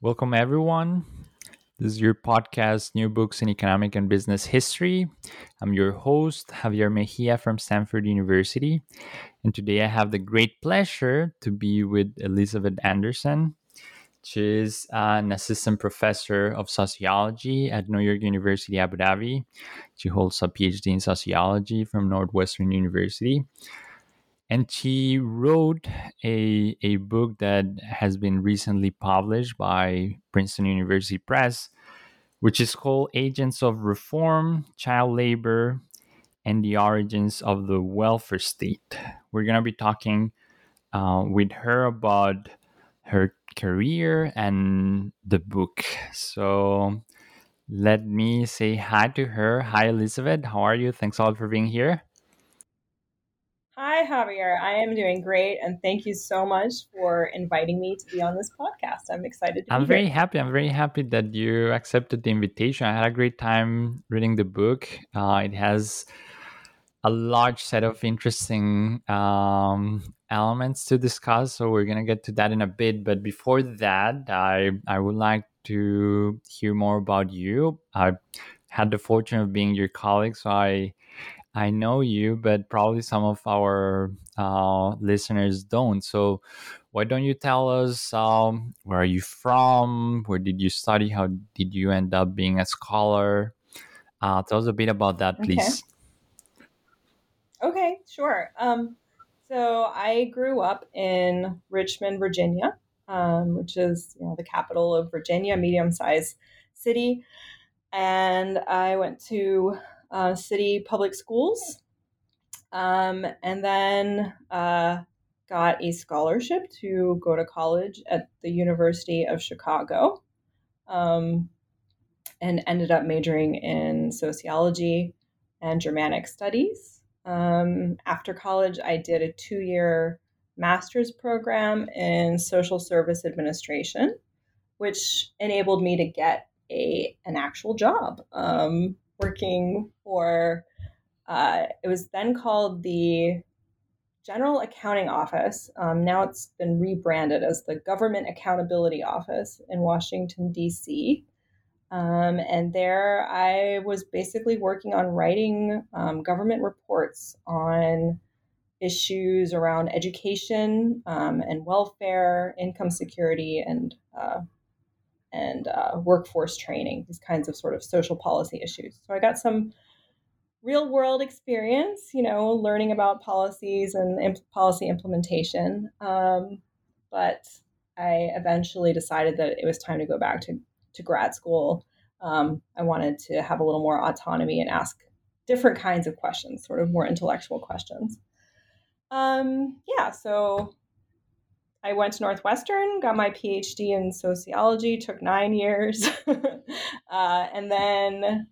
Welcome, everyone. This is your podcast, New Books in Economic and Business History. I'm your host, Javier Mejia from Stanford University. And today I have the great pleasure to be with Elizabeth Anderson. She is an assistant professor of sociology at New York University, Abu Dhabi. She holds a PhD in sociology from Northwestern University and she wrote a, a book that has been recently published by Princeton University Press, which is called Agents of Reform, Child Labor, and the Origins of the Welfare State. We're going to be talking uh, with her about her career and the book. So let me say hi to her. Hi, Elizabeth. How are you? Thanks a lot for being here. Hi, Javier. I am doing great, and thank you so much for inviting me to be on this podcast. I'm excited. To I'm very here. happy. I'm very happy that you accepted the invitation. I had a great time reading the book. Uh, it has a large set of interesting um, elements to discuss, so we're gonna get to that in a bit. But before that, I I would like to hear more about you. I had the fortune of being your colleague, so I I know you, but probably some of our uh, listeners don't. So, why don't you tell us um, where are you from? Where did you study? How did you end up being a scholar? Uh, tell us a bit about that, please. Okay, okay sure. Um, so, I grew up in Richmond, Virginia, um, which is you know the capital of Virginia, medium-sized city, and I went to uh, city public schools, um, and then uh, got a scholarship to go to college at the University of Chicago, um, and ended up majoring in sociology and Germanic studies. Um, after college, I did a two year master's program in social service administration, which enabled me to get a an actual job. Um, working for, uh, it was then called the General Accounting Office. Um, now it's been rebranded as the Government Accountability Office in Washington, D.C. Um, and there I was basically working on writing um, government reports on issues around education um, and welfare, income security, and uh, and uh, workforce training, these kinds of sort of social policy issues. So I got some real world experience, you know, learning about policies and imp- policy implementation. Um, but I eventually decided that it was time to go back to, to grad school. Um, I wanted to have a little more autonomy and ask different kinds of questions, sort of more intellectual questions. Um, yeah, so I went to Northwestern, got my PhD in sociology, took nine years. uh, and then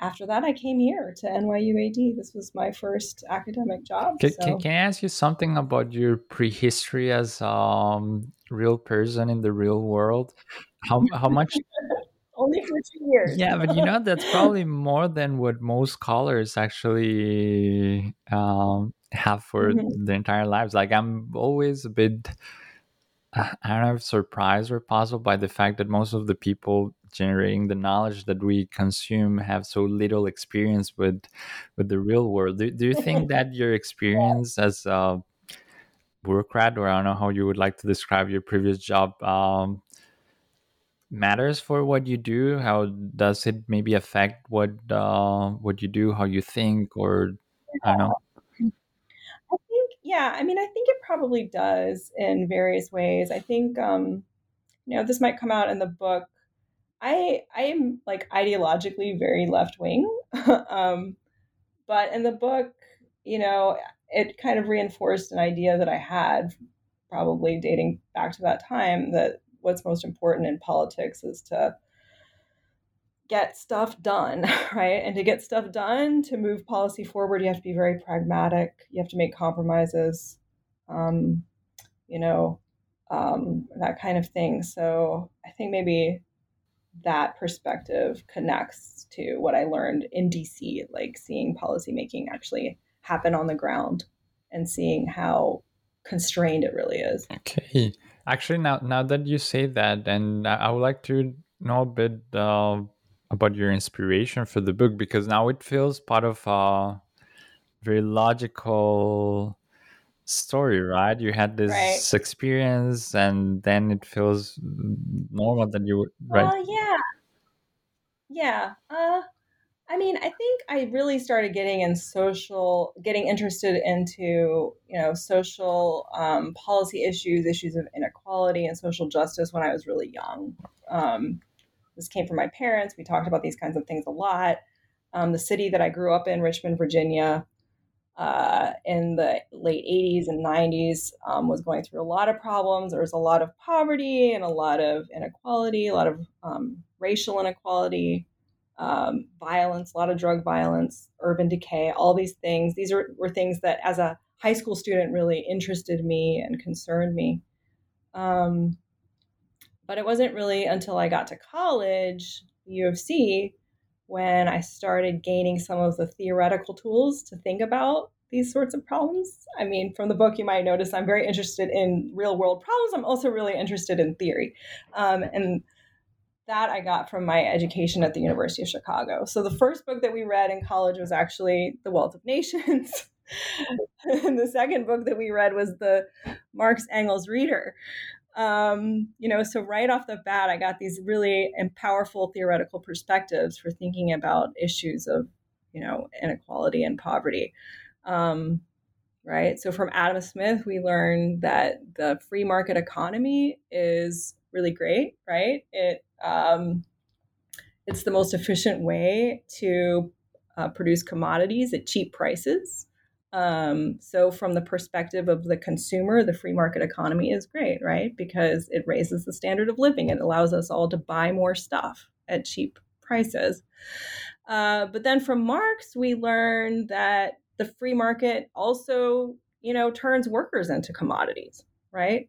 after that, I came here to NYU AD. This was my first academic job. Can, so. can, can I ask you something about your prehistory as a um, real person in the real world? How, how much? Only for two years. Yeah, but you know, that's probably more than what most scholars actually um, have for mm-hmm. their entire lives. Like I'm always a bit, uh, I don't know, surprised or puzzled by the fact that most of the people generating the knowledge that we consume have so little experience with with the real world. Do, do you think that your experience as a bureaucrat, or I don't know how you would like to describe your previous job, um, matters for what you do? How does it maybe affect what uh, what you do, how you think, or I don't know? I think yeah, I mean, I think it probably does in various ways. I think, um, you know, this might come out in the book. I I am like ideologically very left wing, um, but in the book, you know, it kind of reinforced an idea that I had probably dating back to that time that what's most important in politics is to get stuff done, right? And to get stuff done, to move policy forward, you have to be very pragmatic. You have to make compromises, um, you know, um, that kind of thing. So I think maybe that perspective connects to what I learned in DC, like seeing policymaking actually happen on the ground and seeing how constrained it really is. Okay. Actually, now now that you say that, and I would like to know a bit uh, about your inspiration for the book because now it feels part of a very logical story, right? You had this right. experience, and then it feels normal that you would, right. Uh, yeah, yeah. Uh, I mean, I think I really started getting in social, getting interested into you know social um, policy issues, issues of inequality and social justice when I was really young. Um, this came from my parents. We talked about these kinds of things a lot. Um, the city that I grew up in, Richmond, Virginia, uh, in the late 80s and 90s um, was going through a lot of problems. There was a lot of poverty and a lot of inequality, a lot of um, racial inequality, um, violence, a lot of drug violence, urban decay, all these things. These are, were things that, as a high school student, really interested me and concerned me. Um, but it wasn't really until I got to college, U of C, when I started gaining some of the theoretical tools to think about these sorts of problems. I mean, from the book, you might notice I'm very interested in real world problems. I'm also really interested in theory. Um, and that I got from my education at the University of Chicago. So the first book that we read in college was actually The Wealth of Nations. and the second book that we read was the Marx Engels Reader, um, you know, so right off the bat, I got these really powerful theoretical perspectives for thinking about issues of, you know, inequality and poverty. Um, right. So from Adam Smith, we learned that the free market economy is really great, right? It um, it's the most efficient way to uh, produce commodities at cheap prices. Um, so, from the perspective of the consumer, the free market economy is great, right? Because it raises the standard of living. It allows us all to buy more stuff at cheap prices. Uh, but then from Marx, we learn that the free market also, you know, turns workers into commodities, right?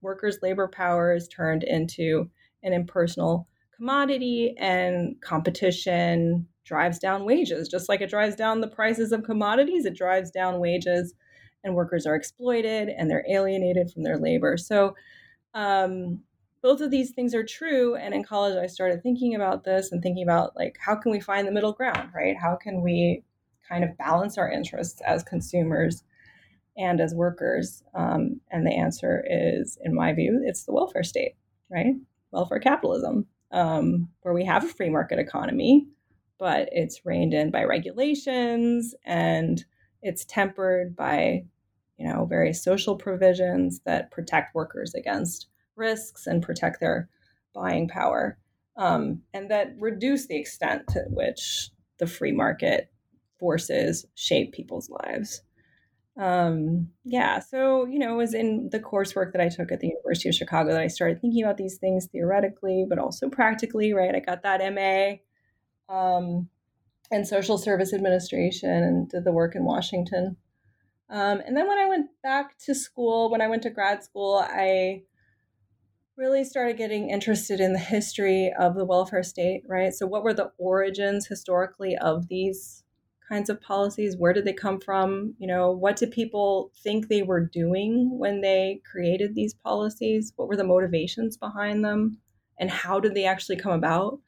Workers' labor power is turned into an impersonal commodity, and competition drives down wages. Just like it drives down the prices of commodities, it drives down wages, and workers are exploited and they're alienated from their labor. So, um, both of these things are true. And in college, I started thinking about this and thinking about like, how can we find the middle ground, right? How can we kind of balance our interests as consumers and as workers? Um, and the answer is, in my view, it's the welfare state, right? Welfare capitalism, um, where we have a free market economy but it's reined in by regulations and it's tempered by you know various social provisions that protect workers against risks and protect their buying power um, and that reduce the extent to which the free market forces shape people's lives um, yeah so you know it was in the coursework that i took at the university of chicago that i started thinking about these things theoretically but also practically right i got that ma um, and social service administration and did the work in Washington. Um, and then when I went back to school, when I went to grad school, I really started getting interested in the history of the welfare state, right? So, what were the origins historically of these kinds of policies? Where did they come from? You know, what did people think they were doing when they created these policies? What were the motivations behind them? And how did they actually come about?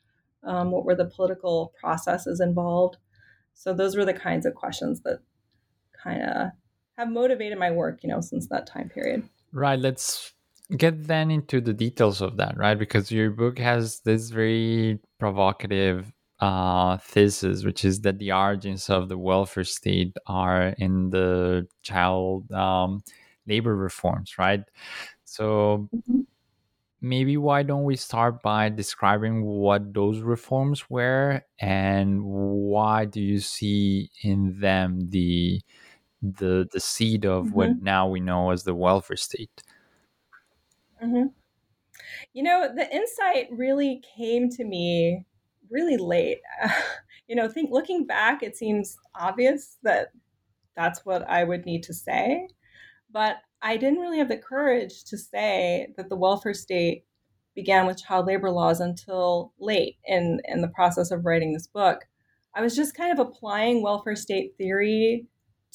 Um, what were the political processes involved? So those were the kinds of questions that kind of have motivated my work, you know, since that time period. Right. Let's get then into the details of that, right? Because your book has this very provocative uh, thesis, which is that the origins of the welfare state are in the child um, labor reforms, right? So. Mm-hmm maybe why don't we start by describing what those reforms were and why do you see in them the the the seed of mm-hmm. what now we know as the welfare state Mm-hmm. You know, the insight really came to me really late. you know, think looking back, it seems obvious that that's what I would need to say, but I didn't really have the courage to say that the welfare state began with child labor laws until late in in the process of writing this book. I was just kind of applying welfare state theory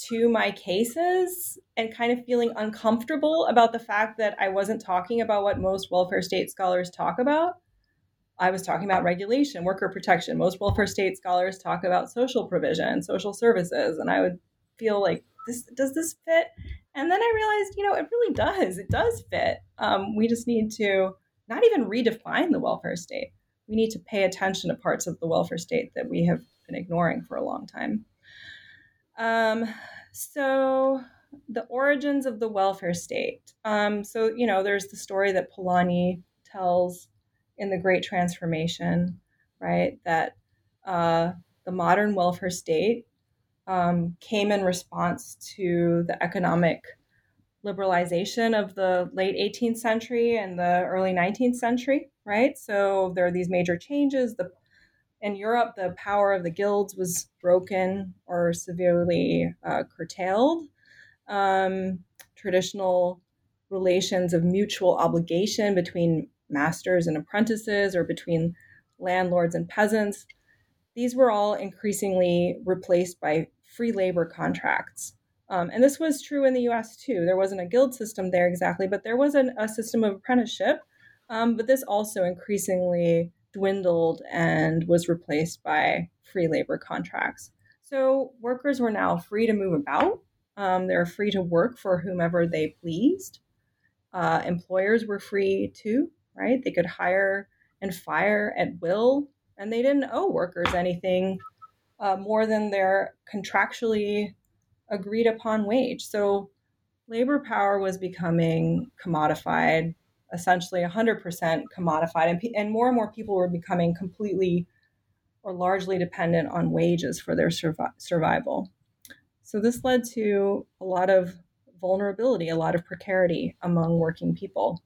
to my cases and kind of feeling uncomfortable about the fact that I wasn't talking about what most welfare state scholars talk about. I was talking about regulation, worker protection. Most welfare state scholars talk about social provision, social services, and I would feel like this does this fit? And then I realized, you know, it really does. It does fit. Um, we just need to not even redefine the welfare state. We need to pay attention to parts of the welfare state that we have been ignoring for a long time. Um, so the origins of the welfare state. Um, so you know, there's the story that Polanyi tells in the Great Transformation, right? That uh, the modern welfare state um, came in response to the economic liberalization of the late 18th century and the early 19th century, right? So there are these major changes. The in Europe, the power of the guilds was broken or severely uh, curtailed. Um, traditional relations of mutual obligation between masters and apprentices or between landlords and peasants, these were all increasingly replaced by free labor contracts. Um, and this was true in the US too. There wasn't a guild system there exactly, but there was an, a system of apprenticeship. Um, but this also increasingly dwindled and was replaced by free labor contracts. So workers were now free to move about. Um, they're free to work for whomever they pleased. Uh, employers were free too, right? They could hire and fire at will, and they didn't owe workers anything uh, more than their contractually agreed upon wage. So labor power was becoming commodified essentially 100% commodified, and, and more and more people were becoming completely or largely dependent on wages for their survi- survival. So this led to a lot of vulnerability, a lot of precarity among working people.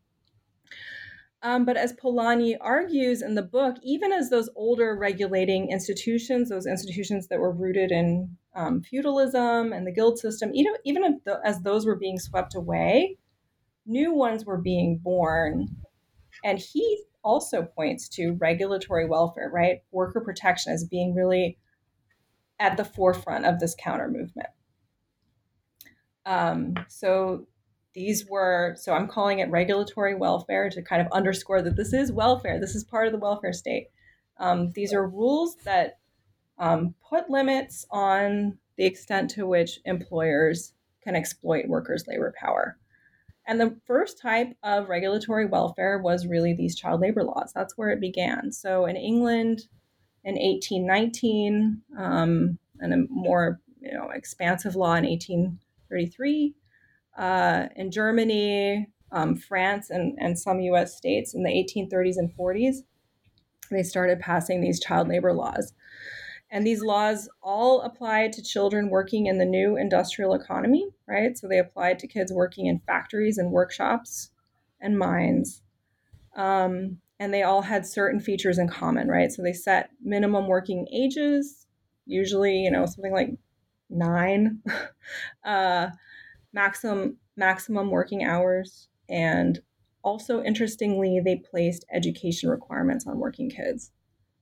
Um, but as Polanyi argues in the book, even as those older regulating institutions, those institutions that were rooted in um, feudalism and the guild system, even, even as those were being swept away, new ones were being born. And he also points to regulatory welfare, right? Worker protection as being really at the forefront of this counter movement. Um, so these were, so I'm calling it regulatory welfare to kind of underscore that this is welfare. This is part of the welfare state. Um, these are rules that um, put limits on the extent to which employers can exploit workers' labor power. And the first type of regulatory welfare was really these child labor laws. That's where it began. So in England in 1819, um, and a more you know expansive law in 1833. Uh, in Germany, um, France, and, and some U.S. states in the 1830s and 40s, they started passing these child labor laws. And these laws all applied to children working in the new industrial economy, right? So they applied to kids working in factories and workshops and mines. Um, and they all had certain features in common, right? So they set minimum working ages, usually, you know, something like nine, uh, maximum maximum working hours, and also interestingly, they placed education requirements on working kids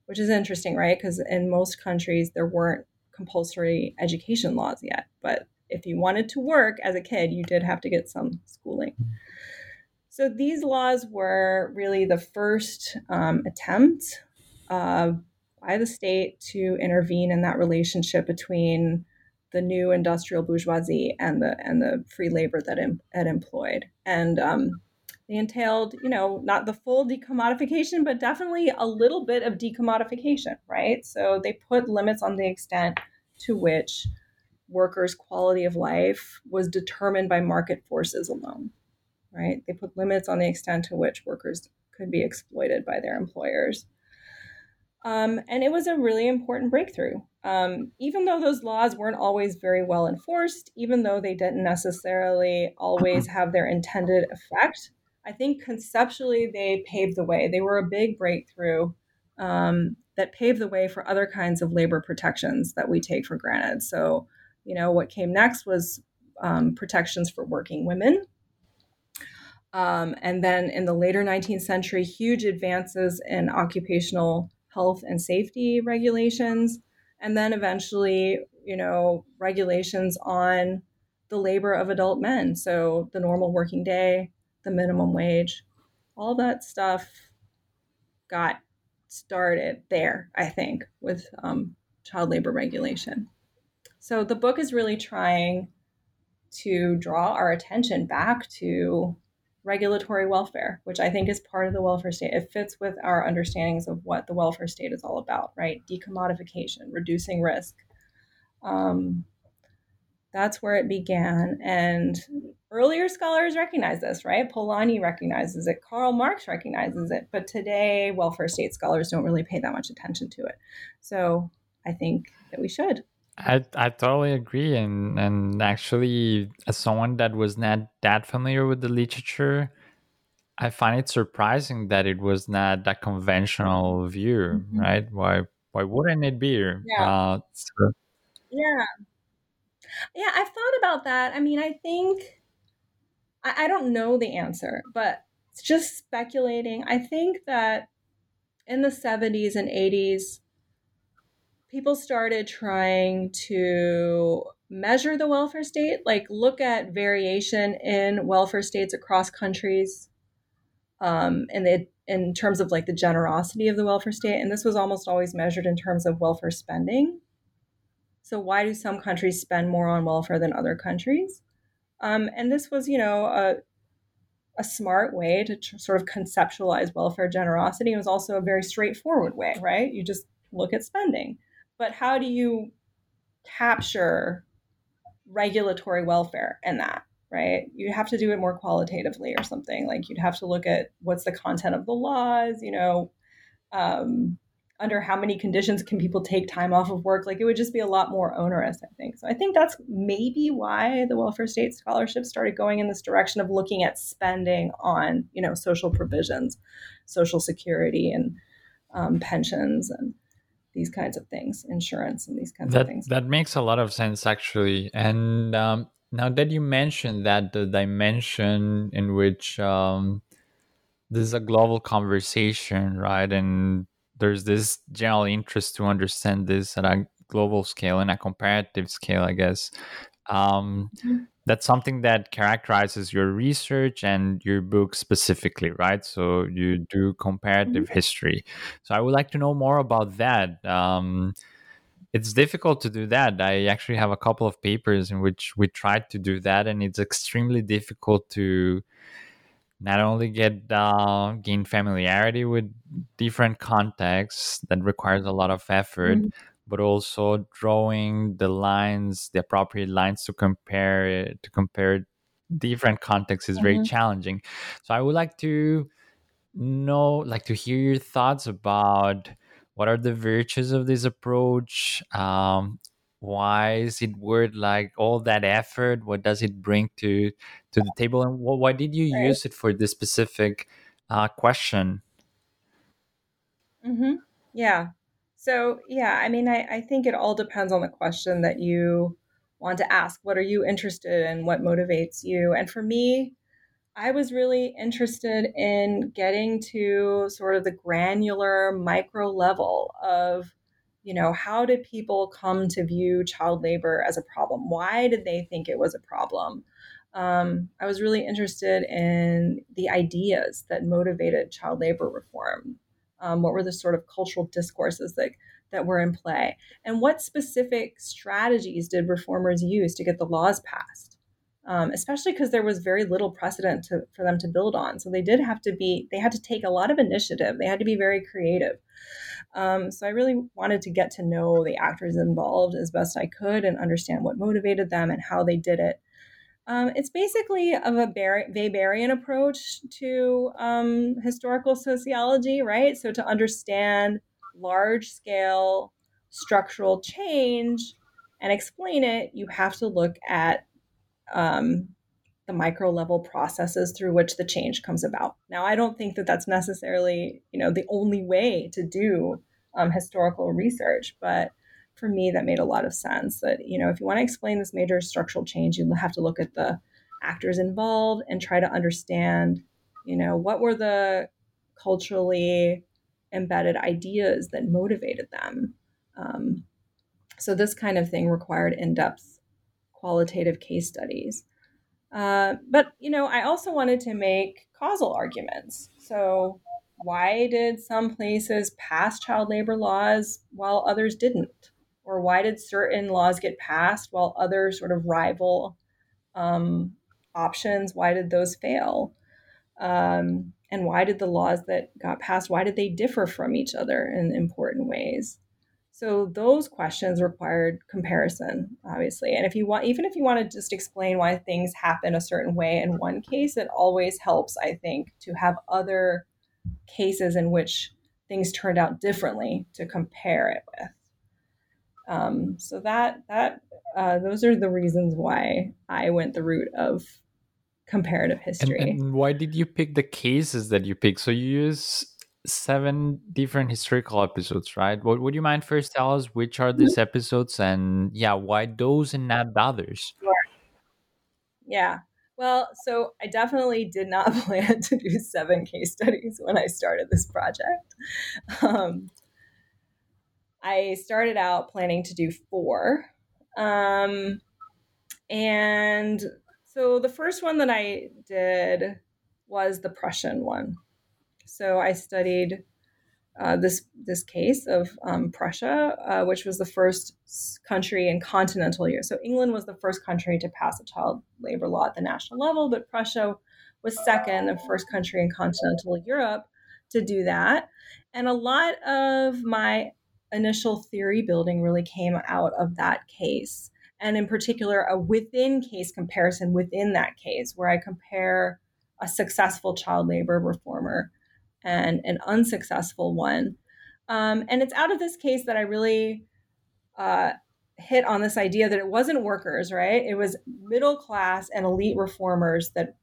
which is interesting, right? Because in most countries, there weren't compulsory education laws yet. But if you wanted to work as a kid, you did have to get some schooling. So these laws were really the first um, attempt uh, by the state to intervene in that relationship between the new industrial bourgeoisie and the and the free labor that it, employed. And um, they entailed, you know, not the full decommodification, but definitely a little bit of decommodification, right? So they put limits on the extent to which workers' quality of life was determined by market forces alone, right? They put limits on the extent to which workers could be exploited by their employers. Um, and it was a really important breakthrough. Um, even though those laws weren't always very well enforced, even though they didn't necessarily always have their intended effect, I think conceptually they paved the way. They were a big breakthrough um, that paved the way for other kinds of labor protections that we take for granted. So, you know, what came next was um, protections for working women. Um, and then in the later 19th century, huge advances in occupational health and safety regulations. And then eventually, you know, regulations on the labor of adult men. So the normal working day, the minimum wage, all that stuff got started there, I think, with um, child labor regulation. So the book is really trying to draw our attention back to regulatory welfare, which I think is part of the welfare state. It fits with our understandings of what the welfare state is all about, right? Decommodification, reducing risk. Um, that's where it began. And earlier scholars recognize this, right? Polanyi recognizes it, Karl Marx recognizes it, but today welfare state scholars don't really pay that much attention to it. So I think that we should. I, I totally agree and and actually as someone that was not that familiar with the literature I find it surprising that it was not that conventional view mm-hmm. right why why wouldn't it be yeah. Uh, so. yeah yeah I've thought about that I mean I think I, I don't know the answer but it's just speculating I think that in the 70s and 80s people started trying to measure the welfare state, like look at variation in welfare states across countries, um, and they, in terms of like the generosity of the welfare state. And this was almost always measured in terms of welfare spending. So why do some countries spend more on welfare than other countries? Um, and this was, you know, a, a smart way to tr- sort of conceptualize welfare generosity. It was also a very straightforward way, right? You just look at spending but how do you capture regulatory welfare in that right? You have to do it more qualitatively or something. Like you'd have to look at what's the content of the laws you know um, under how many conditions can people take time off of work? Like it would just be a lot more onerous i think. So i think that's maybe why the welfare state scholarship started going in this direction of looking at spending on you know social provisions social security and um, pensions and these kinds of things, insurance and these kinds that, of things. That makes a lot of sense, actually. And um, now that you mentioned that the dimension in which um, this is a global conversation, right? And there's this general interest to understand this at a global scale and a comparative scale, I guess. Um, mm-hmm that's something that characterizes your research and your book specifically, right? So you do comparative mm-hmm. history. So I would like to know more about that. Um, it's difficult to do that. I actually have a couple of papers in which we tried to do that, and it's extremely difficult to not only get uh, gain familiarity with different contexts that requires a lot of effort, mm-hmm but also drawing the lines, the appropriate lines to compare to compare different contexts is mm-hmm. very challenging. So I would like to know, like to hear your thoughts about what are the virtues of this approach. Um, why is it worth like all that effort? What does it bring to to the table, and why did you right. use it for this specific uh, question? Mm-hmm. Yeah, so, yeah, I mean, I, I think it all depends on the question that you want to ask. What are you interested in? What motivates you? And for me, I was really interested in getting to sort of the granular micro level of, you know, how did people come to view child labor as a problem? Why did they think it was a problem? Um, I was really interested in the ideas that motivated child labor reform, um, what were the sort of cultural discourses that that were in play? And what specific strategies did reformers use to get the laws passed? Um, especially because there was very little precedent to, for them to build on. So they did have to be they had to take a lot of initiative. They had to be very creative. Um, so i really wanted to get to know the actors involved as best i could and understand what motivated them and how they did it um, it's basically of a Bar- Weberian approach to um, historical sociology, right? So to understand large scale structural change and explain it, you have to look at um, the micro level processes through which the change comes about. Now, I don't think that that's necessarily, you know, the only way to do um, historical research, but for me, that made a lot of sense. That you know, if you want to explain this major structural change, you have to look at the actors involved and try to understand, you know, what were the culturally embedded ideas that motivated them. Um, so this kind of thing required in-depth qualitative case studies. Uh, but you know, I also wanted to make causal arguments. So why did some places pass child labor laws while others didn't? Or why did certain laws get passed while other sort of rival um, options? Why did those fail? Um, and why did the laws that got passed why did they differ from each other in important ways? So those questions required comparison, obviously. And if you want, even if you want to just explain why things happen a certain way in one case, it always helps, I think, to have other cases in which things turned out differently to compare it with. Um, so that that uh, those are the reasons why I went the route of comparative history. And, and why did you pick the cases that you picked? So you use seven different historical episodes, right? What would you mind first tell us which are these episodes and yeah, why those and not the others? Sure. Yeah. Well, so I definitely did not plan to do seven case studies when I started this project. Um, I started out planning to do four. Um, and so the first one that I did was the Prussian one. So I studied uh, this this case of um, Prussia, uh, which was the first country in continental Europe. So England was the first country to pass a child labor law at the national level, but Prussia was second, the first country in continental Europe to do that. And a lot of my initial theory building really came out of that case. And in particular, a within case comparison within that case, where I compare a successful child labor reformer and an unsuccessful one. Um, and it's out of this case that I really uh, hit on this idea that it wasn't workers, right? It was middle class and elite reformers that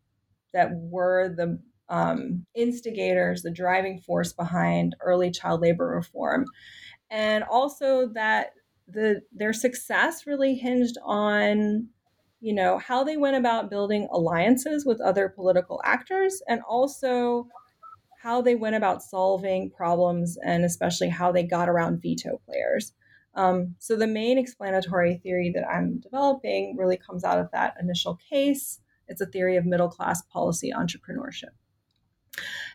that were the um, instigators, the driving force behind early child labor reform and also that the their success really hinged on you know how they went about building alliances with other political actors and also how they went about solving problems and especially how they got around veto players. Um, so the main explanatory theory that i'm developing really comes out of that initial case. It's a theory of middle class policy entrepreneurship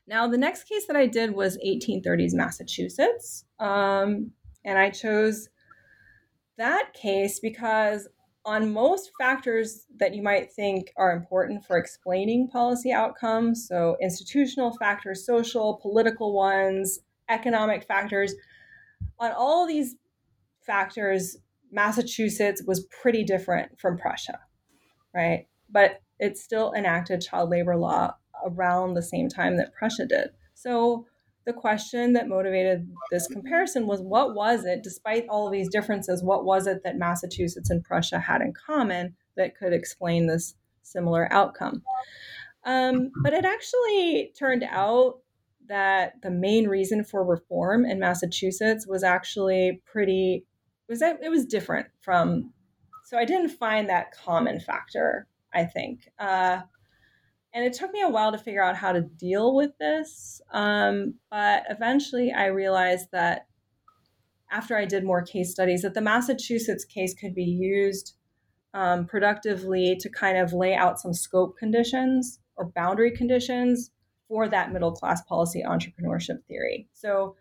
now, the next case that I did was 1830s Massachusetts. Um, and I chose that case because on most factors that you might think are important for explaining policy outcomes, so institutional factors, social, political ones, economic factors, on all these factors, Massachusetts was pretty different from Prussia, right? But it still enacted child labor law around the same time that Prussia did. So the question that motivated this comparison was what was it, despite all of these differences, what was it that Massachusetts and Prussia had in common that could explain this similar outcome? Um, but it actually turned out that the main reason for reform in Massachusetts was actually pretty was that it was different from so I didn't find that common factor, I think. Uh, and it took me a while to figure out how to deal with this. Um, but eventually I realized that after I did more case studies, that the Massachusetts case could be used um, productively to kind of lay out some scope conditions or boundary conditions for that middle class policy entrepreneurship theory. So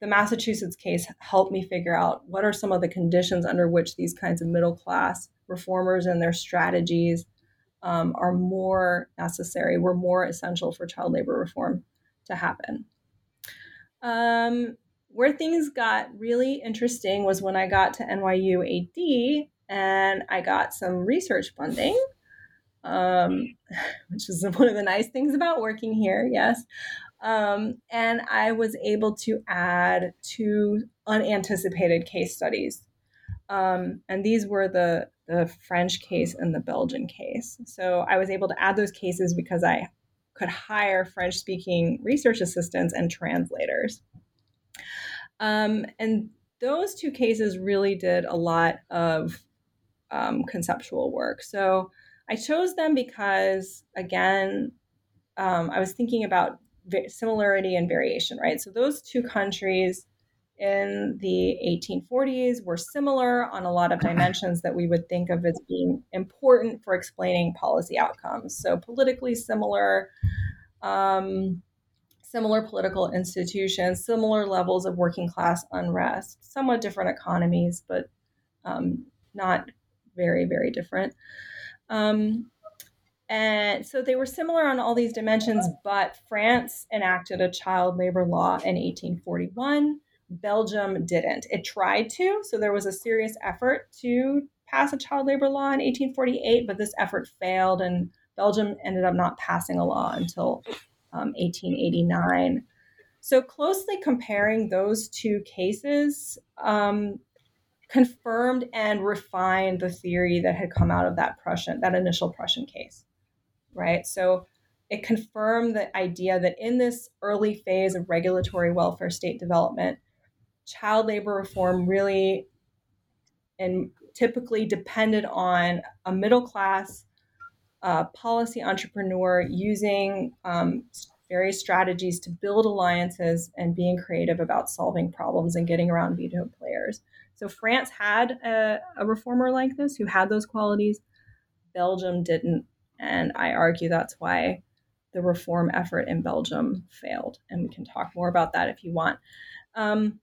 the Massachusetts case helped me figure out what are some of the conditions under which these kinds of middle class reformers and their strategies um, are more necessary, were more essential for child labor reform to happen. Um, where things got really interesting was when I got to NYU AD and I got some research funding, um, which is one of the nice things about working here, yes. Um, and I was able to add two unanticipated case studies. Um, and these were the the French case and the Belgian case. So I was able to add those cases because I could hire French speaking research assistants and translators. Um, and those two cases really did a lot of um, conceptual work. So I chose them because, again, um, I was thinking about similarity and variation, right? So those two countries in the 1840s were similar on a lot of dimensions that we would think of as being important for explaining policy outcomes. So, politically similar, um, similar political institutions, similar levels of working class unrest, somewhat different economies, but um, not very, very different. Um, and so they were similar on all these dimensions, but France enacted a child labor law in 1841 Belgium didn't. It tried to, so there was a serious effort to pass a child labor law in 1848, but this effort failed, and Belgium ended up not passing a law until um, 1889. So, closely comparing those two cases um, confirmed and refined the theory that had come out of that Prussian, that initial Prussian case, right? So, it confirmed the idea that in this early phase of regulatory welfare state development, child labor reform really and typically depended on a middle class uh, policy entrepreneur using um, various strategies to build alliances and being creative about solving problems and getting around veto players. So France had a, a reformer like this who had those qualities. Belgium didn't, and I argue that's why the reform effort in Belgium failed. And we can talk more about that if you want. Um,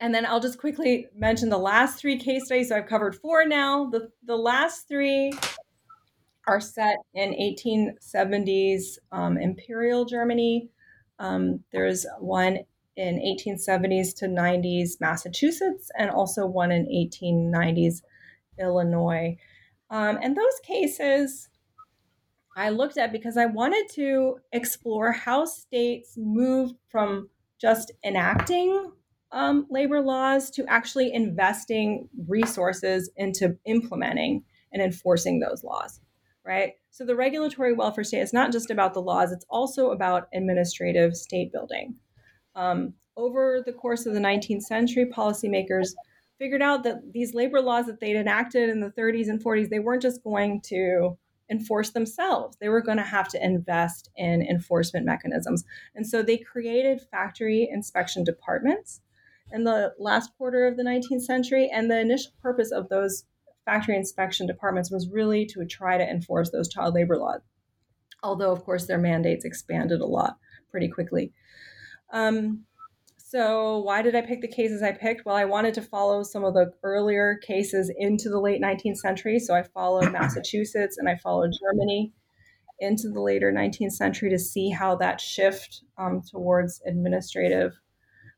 and then I'll just quickly mention the last three case studies. So I've covered four now. The, the last three are set in 1870s um, Imperial Germany. Um, there's one in 1870s to 90s Massachusetts, and also one in 1890s Illinois. Um, and those cases I looked at because I wanted to explore how states moved from just enacting um, labor laws to actually investing resources into implementing and enforcing those laws, right? So the regulatory welfare state is not just about the laws, it's also about administrative state building. Um, over the course of the 19th century, policymakers figured out that these labor laws that they'd enacted in the 30s and 40s, they weren't just going to enforce themselves. They were going to have to invest in enforcement mechanisms. And so they created factory inspection departments in the last quarter of the 19th century. And the initial purpose of those factory inspection departments was really to try to enforce those child labor laws. Although, of course, their mandates expanded a lot pretty quickly. Um, so, why did I pick the cases I picked? Well, I wanted to follow some of the earlier cases into the late 19th century. So, I followed Massachusetts and I followed Germany into the later 19th century to see how that shift um, towards administrative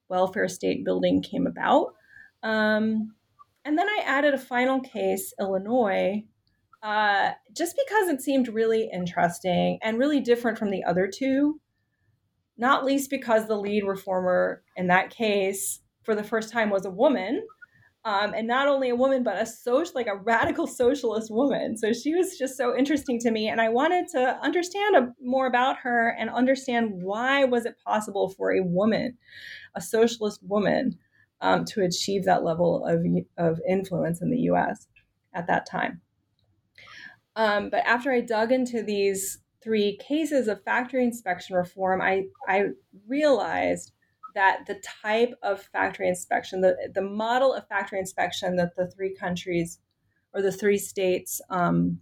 welfare state building came about. Um, and then I added a final case, Illinois, uh, just because it seemed really interesting and really different from the other two, not least because the lead reformer in that case, for the first time, was a woman. Um, and not only a woman, but a social, like a radical socialist woman. So she was just so interesting to me, and I wanted to understand a, more about her and understand why was it possible for a woman a socialist woman um, to achieve that level of, of influence in the US at that time. Um, but after I dug into these three cases of factory inspection reform, I, I realized that the type of factory inspection, the, the model of factory inspection that the three countries or the three states um,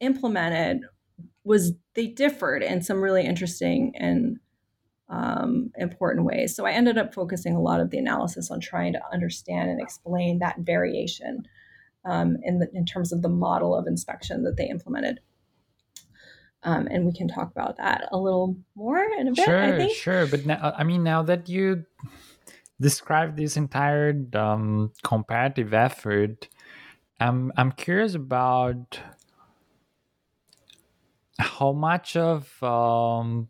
implemented was they differed in some really interesting and um, important ways. So I ended up focusing a lot of the analysis on trying to understand and explain that variation um, in, the, in terms of the model of inspection that they implemented. Um, and we can talk about that a little more in a bit. Sure, I think. sure. But now, I mean, now that you described this entire um, comparative effort, I'm I'm curious about how much of um,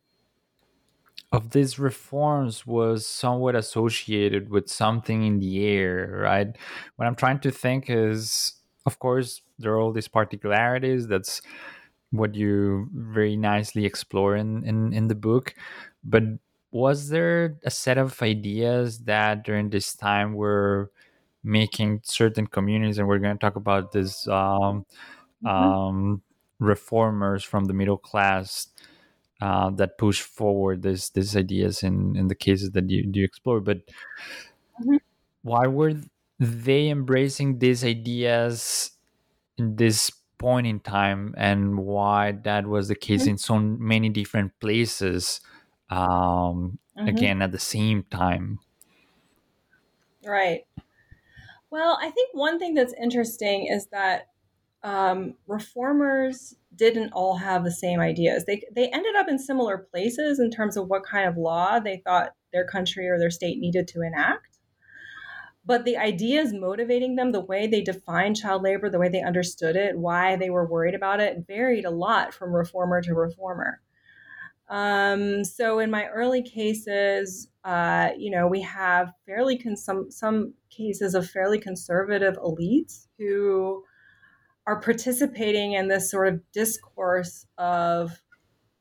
of these reforms was somewhat associated with something in the air, right? What I'm trying to think is of course, there are all these particularities. That's what you very nicely explore in, in, in the book. But was there a set of ideas that during this time were making certain communities, and we're going to talk about this um, mm-hmm. um, reformers from the middle class uh, that push forward this these ideas in in the cases that you you explore. But mm-hmm. why were they embracing these ideas in this point in time, and why that was the case mm-hmm. in so many different places? Um, mm-hmm. Again, at the same time. Right. Well, I think one thing that's interesting is that um, reformers didn't all have the same ideas. They they ended up in similar places in terms of what kind of law they thought their country or their state needed to enact. But the ideas motivating them, the way they defined child labor, the way they understood it, why they were worried about it, varied a lot from reformer to reformer. Um, so in my early cases, uh, you know, we have fairly con- some some cases of fairly conservative elites who are participating in this sort of discourse of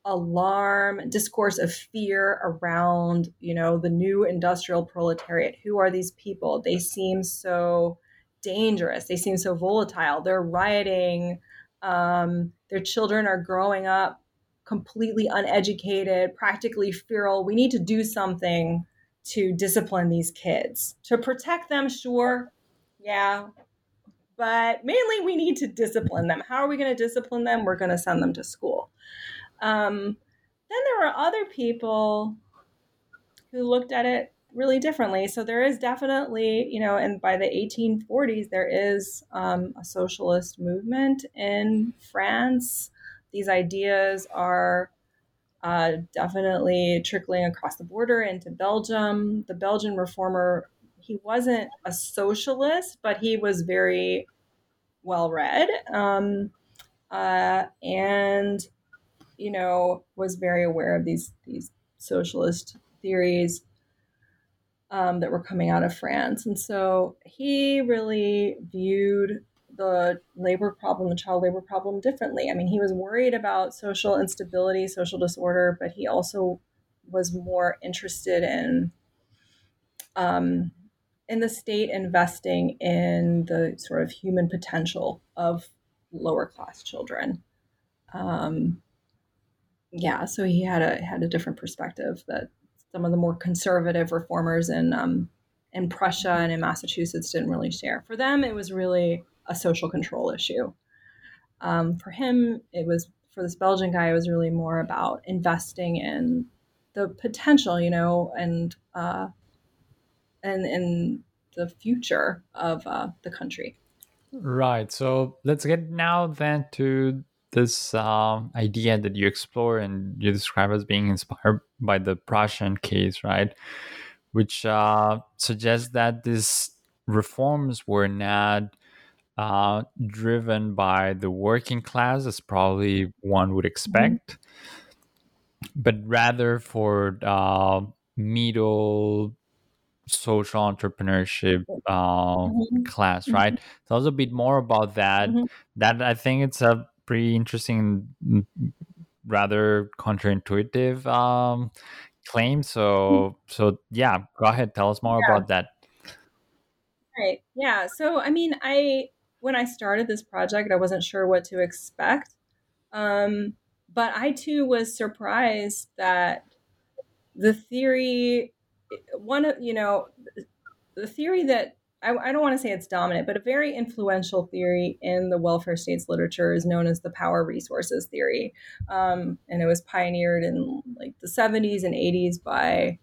alarm, discourse of fear around, you know, the new industrial proletariat. Who are these people? They seem so dangerous. They seem so volatile. They're rioting. Um, their children are growing up completely uneducated, practically feral. We need to do something to discipline these kids. To protect them, sure. Yeah, but mainly we need to discipline them. How are we going to discipline them? We're going to send them to school. Um, then there were other people who looked at it really differently. So there is definitely, you know, and by the 1840s, there is um, a socialist movement in France. These ideas are uh, definitely trickling across the border into Belgium. The Belgian reformer he wasn't a socialist, but he was very well read um, uh, and you know was very aware of these these socialist theories um, that were coming out of France, and so he really viewed the labor problem, the child labor problem, differently. I mean, he was worried about social instability, social disorder, but he also was more interested in um, in the state investing in the sort of human potential of lower class children. Um, yeah, so he had a had a different perspective that some of the more conservative reformers in um, in Prussia and in Massachusetts didn't really share. For them, it was really a social control issue. Um, for him, it was for this Belgian guy, it was really more about investing in the potential, you know, and uh, and in the future of uh, the country. Right. So let's get now then to this uh, idea that you explore and you describe as being inspired by the Prussian case, right? Which uh, suggests that these reforms were not uh, driven by the working class, as probably one would mm-hmm. expect, mm-hmm. but rather for uh, middle social entrepreneurship uh, mm-hmm. class, mm-hmm. right? Mm-hmm. Tell us a bit more about that. Mm-hmm. That I think it's a pretty interesting, rather counterintuitive um, claim. So, mm-hmm. so yeah, go ahead. Tell us more yeah. about that. Right. Yeah. So, I mean, I when I started this project, I wasn't sure what to expect. Um, but I too was surprised that the theory one of you know the theory that I, I don't want to say it's dominant, but a very influential theory in the welfare states literature is known as the power resources theory, um, and it was pioneered in like the 70s and 80s by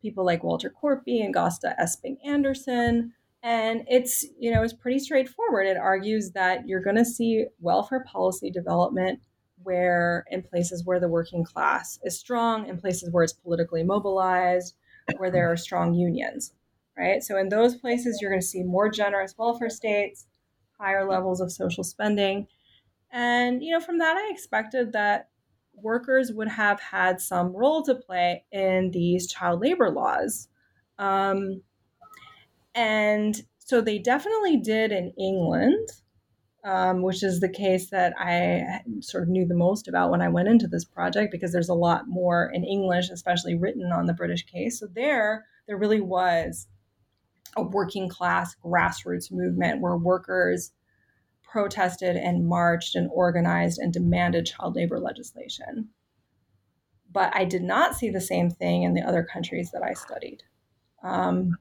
people like Walter Korpi and Gösta Esping Andersen. And it's you know it's pretty straightforward. It argues that you're going to see welfare policy development where in places where the working class is strong, in places where it's politically mobilized, where there are strong unions, right? So in those places, you're going to see more generous welfare states, higher levels of social spending. And, you know, from that, I expected that workers would have had some role to play in these child labor laws. Um, and so they definitely did in England. um, which is the case that I sort of knew the most about when I went into this project because there's a lot more in English, especially written on the British case. So there, there really was a working class grassroots movement where workers protested and marched and organized and demanded child labor legislation. But I did not see the same thing in the other countries that I studied. Um,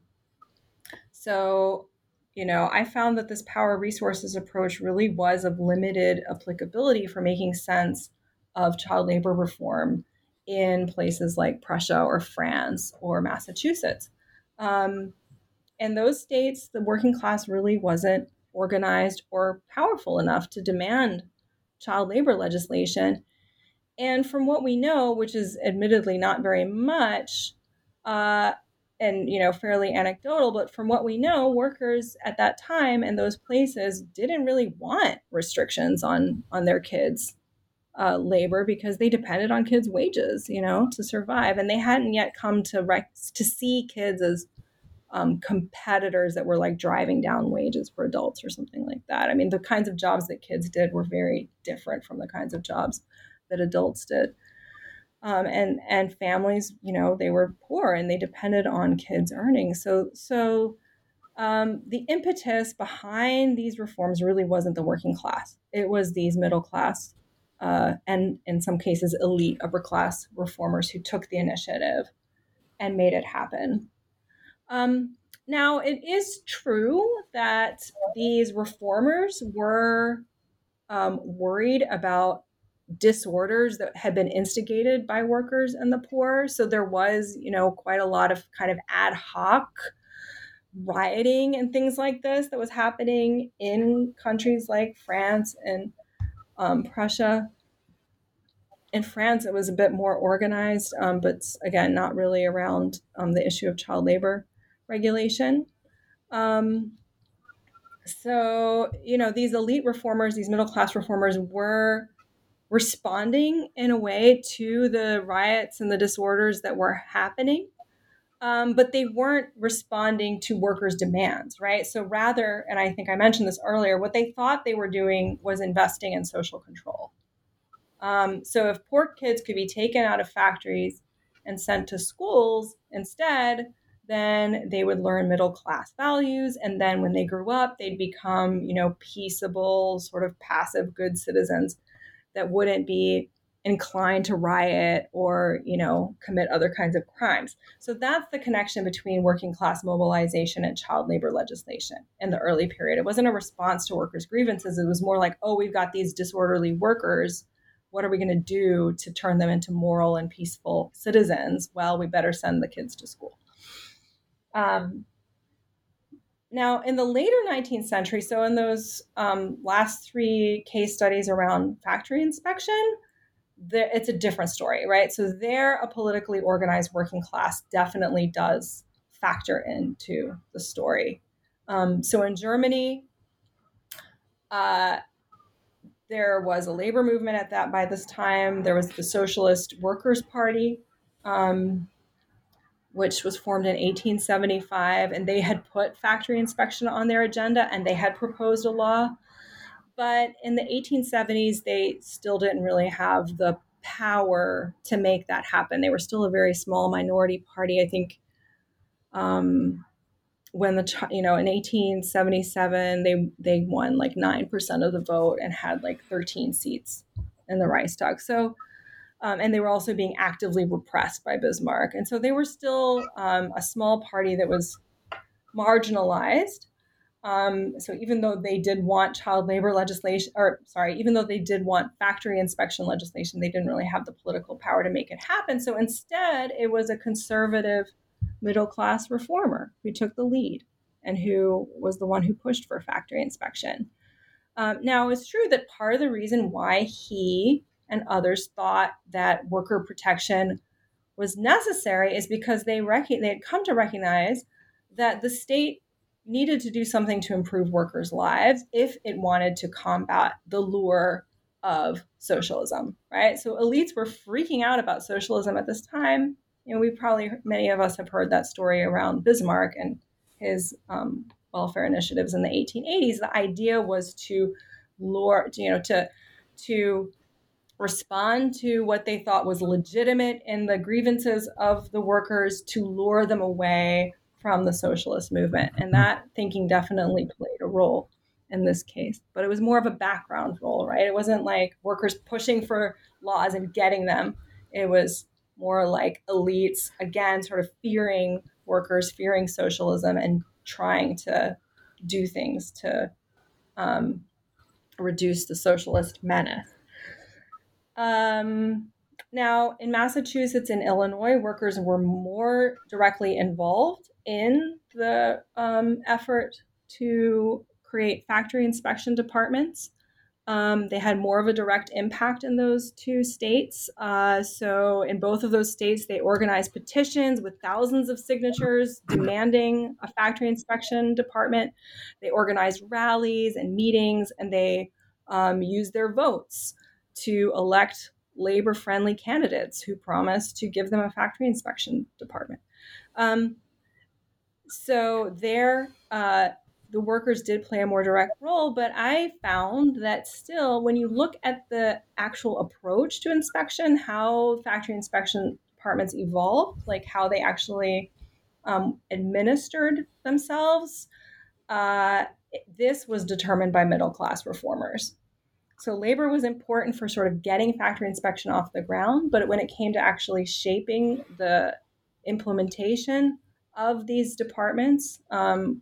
so you know, I found that this power resources approach really was of limited applicability for making sense of child labor reform in places like Prussia or France or Massachusetts. Um, in those states, the working class really wasn't organized or powerful enough to demand child labor legislation. And from what we know, which is admittedly not very much, uh, and you know fairly anecdotal but from what we know workers at that time in those places didn't really want restrictions on on their kids uh, labor because they depended on kids wages you know to survive and they hadn't yet come to rec- to see kids as um, competitors that were like driving down wages for adults or something like that i mean the kinds of jobs that kids did were very different from the kinds of jobs that adults did um, and and families, you know, they were poor and they depended on kids' earnings. So so um, the impetus behind these reforms really wasn't the working class; it was these middle class uh, and in some cases elite upper class reformers who took the initiative and made it happen. Um, now, it is true that these reformers were um, worried about disorders that had been instigated by workers and the poor. So there was, you know, quite a lot of kind of ad hoc rioting and things like this that was happening in countries like France and um, Prussia. In France, it was a bit more organized, um, but again, not really around um, the issue of child labor regulation. Um, so, you know, these elite reformers, these middle class reformers were responding in a way to the riots and the disorders that were happening. Um, but they weren't responding to workers' demands, right? So rather, and I think I mentioned this earlier, what they thought they were doing was investing in social control. Um, so if poor kids could be taken out of factories and sent to schools instead, then they would learn middle class values and then when they grew up they'd become you know peaceable sort of passive good citizens that wouldn't be inclined to riot or you know commit other kinds of crimes. So that's the connection between working class mobilization and child labor legislation in the early period. It wasn't a response to workers grievances. It was more like oh we've got these disorderly workers. What are we going to do to turn them into moral and peaceful citizens? Well we better send the kids to school um, now, in the later 19th century, so in those um, last three case studies around factory inspection, it's a different story, right? So there, a politically organized working class definitely does factor into the story. Um, so in Germany, uh, there was a labor movement at that by this time. There was the Socialist Workers' Party. Um, which was formed in 1875, and they had put factory inspection on their agenda and they had proposed a law. But in the 1870s, they still didn't really have the power to make that happen. They were still a very small minority party. I think um, when the you know in 1877 they they won like nine percent of the vote and had like 13 seats in the Reichstag. So um, and they were also being actively repressed by Bismarck. And so they were still um, a small party that was marginalized. Um, so even though they did want child labor legislation, or sorry, even though they did want factory inspection legislation, they didn't really have the political power to make it happen. So instead, it was a conservative middle class reformer who took the lead and who was the one who pushed for factory inspection. Um, now, it's true that part of the reason why he and others thought that worker protection was necessary is because they rec- they had come to recognize that the state needed to do something to improve workers' lives if it wanted to combat the lure of socialism, right? So elites were freaking out about socialism at this time. You know, we probably many of us have heard that story around Bismarck and his um, welfare initiatives in the 1880s. The idea was to lure, you know, to to respond to what they thought was legitimate in the grievances of the workers to lure them away from the socialist movement. And that thinking definitely played a role in this case. But it was more of a background role, right? It wasn't like workers pushing for laws and getting them. It was more like elites, again, sort of fearing workers, fearing socialism, and trying to do things to um, reduce the socialist menace. Um, now, in Massachusetts and Illinois, workers were more directly involved in the um, effort to create factory inspection departments. Um, they had more of a direct impact in those two states. Uh, so, in both of those states, they organized petitions with thousands of signatures demanding a factory inspection department. They organized rallies and meetings, and they um, used their votes to elect labor friendly candidates who promised to give them a factory inspection department. Um, so, there, uh, the workers did play a more direct role, but I found that still, when you look at the actual approach to inspection, how factory inspection departments evolved, like how they actually um, administered themselves, uh, this was determined by middle class reformers. So labor was important for sort of getting factory inspection off the ground, but when it came to actually shaping the implementation of these departments, um,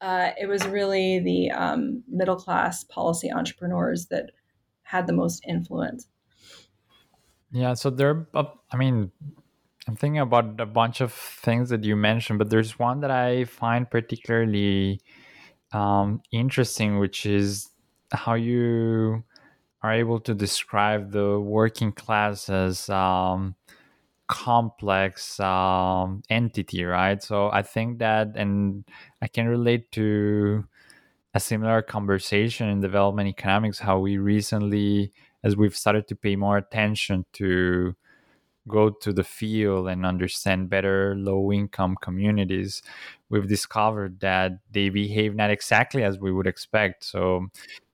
uh, it was really the um, middle class policy entrepreneurs that had the most influence. Yeah, so there, I mean, I'm thinking about a bunch of things that you mentioned, but there's one that I find particularly um, interesting, which is how you are able to describe the working class as um, complex um, entity, right? So I think that, and I can relate to a similar conversation in development economics, how we recently, as we've started to pay more attention to go to the field and understand better low income communities, we've discovered that they behave not exactly as we would expect. So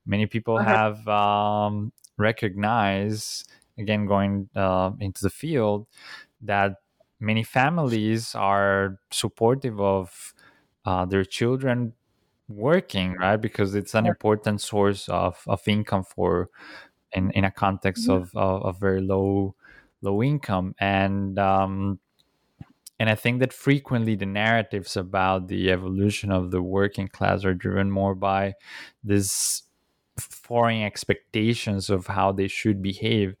many people uh-huh. have um, recognized again going uh, into the field that many families are supportive of uh, their children working right? Because it's an important source of, of income for in, in a context of, of, of very low low income. And um, and I think that frequently the narratives about the evolution of the working class are driven more by this foreign expectations of how they should behave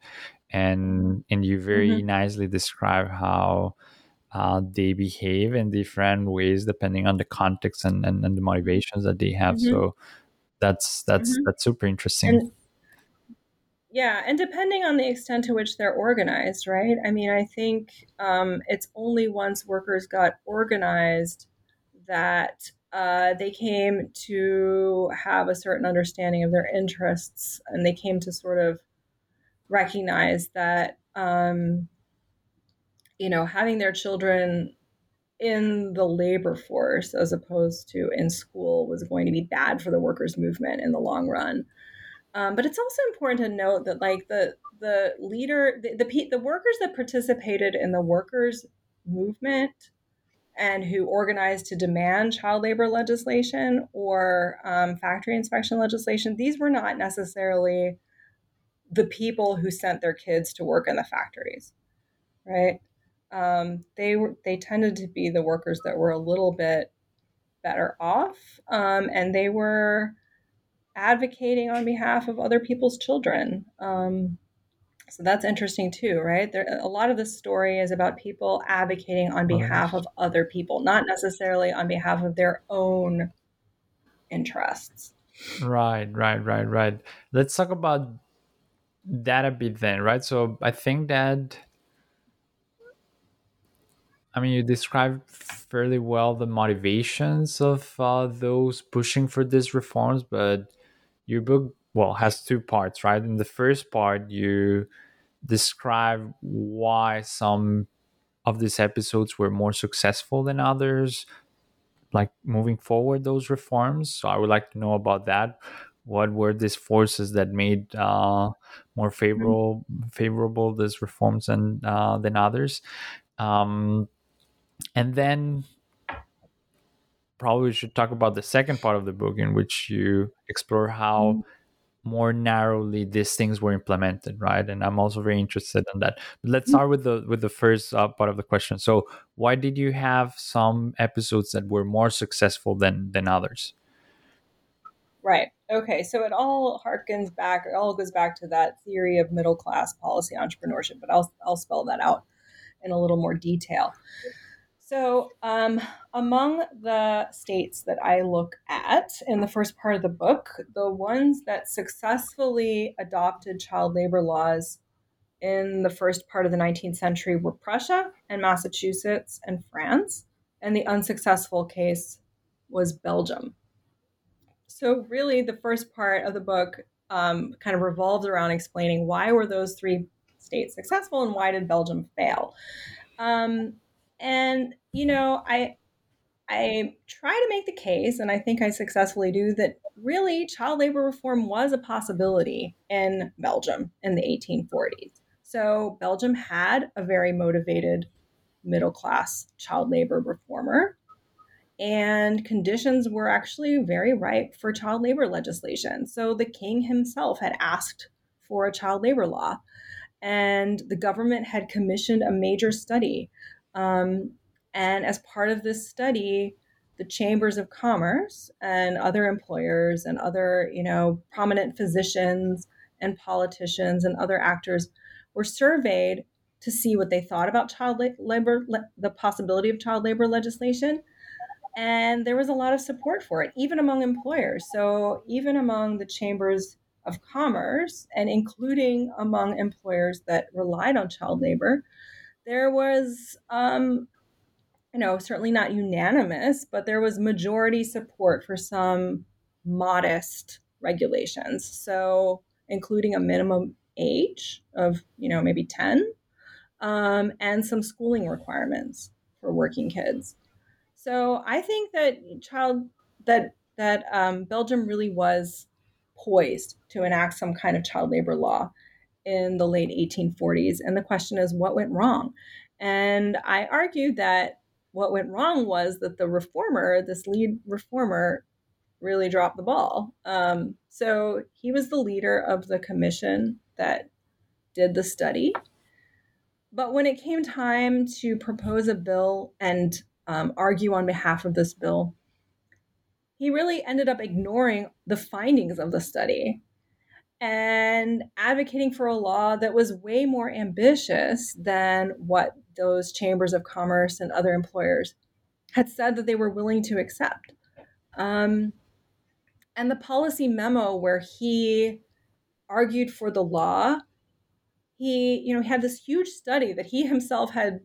and and you very mm-hmm. nicely describe how uh, they behave in different ways depending on the context and, and, and the motivations that they have mm-hmm. so that's that's mm-hmm. that's super interesting and, yeah and depending on the extent to which they're organized right i mean i think um, it's only once workers got organized that uh, they came to have a certain understanding of their interests and they came to sort of recognize that um, you know having their children in the labor force as opposed to in school was going to be bad for the workers movement in the long run. Um, but it's also important to note that like the the leader the, the the workers that participated in the workers movement and who organized to demand child labor legislation or um, factory inspection legislation, these were not necessarily the people who sent their kids to work in the factories, right? Um, they were they tended to be the workers that were a little bit better off, um, and they were advocating on behalf of other people's children. Um, so that's interesting too, right? There, a lot of the story is about people advocating on behalf of other people, not necessarily on behalf of their own interests. Right, right, right, right. Let's talk about that a bit then, right? So I think that I mean you described fairly well the motivations of uh, those pushing for these reforms, but your book well has two parts, right? In the first part, you describe why some of these episodes were more successful than others, like moving forward those reforms. So I would like to know about that. what were these forces that made uh, more Mm-hmm. favorable favorable these reforms and uh, than others um, and then probably we should talk about the second part of the book in which you explore how Mm-hmm. More narrowly these things were implemented right and i'm also very interested in that but let's Mm-hmm. start with the with the first uh, part of the question so why did you have some episodes that were more successful than than others Right. Okay. So it all harkens back, it all goes back to that theory of middle class policy entrepreneurship, but I'll, I'll spell that out in a little more detail. So, um, among the states that I look at in the first part of the book, the ones that successfully adopted child labor laws in the first part of the 19th century were Prussia and Massachusetts and France. And the unsuccessful case was Belgium. So, really, the first part of the book um, kind of revolves around explaining why were those three states successful and why did Belgium fail. Um, and you know, I I try to make the case, and I think I successfully do, that really child labor reform was a possibility in Belgium in the 1840s. So Belgium had a very motivated middle class child labor reformer and conditions were actually very ripe for child labor legislation. So the king himself had asked for a child labor law, and the government had commissioned a major study. Um, and as part of this study, the chambers of commerce and other employers and other, you know, prominent physicians and politicians and other actors were surveyed to see what they thought about child labor, the possibility of child labor legislation and there was a lot of support for it, even among employers. So, even among the chambers of commerce, and including among employers that relied on child labor, there was, um, you know, certainly not unanimous, but there was majority support for some modest regulations. So, including a minimum age of, you know, maybe 10, um, and some schooling requirements for working kids. So I think that child that that um, Belgium really was poised to enact some kind of child labor law in the late 1840s, and the question is, what went wrong? And I argued that what went wrong was that the reformer, this lead reformer, really dropped the ball. Um, so he was the leader of the commission that did the study. But when it came time to propose a bill and um, argue on behalf of this bill, he really ended up ignoring the findings of the study and advocating for a law that was way more ambitious than what those chambers of commerce and other employers had said that they were willing to accept. Um, and the policy memo where he argued for the law, he, you know, had this huge study that he himself had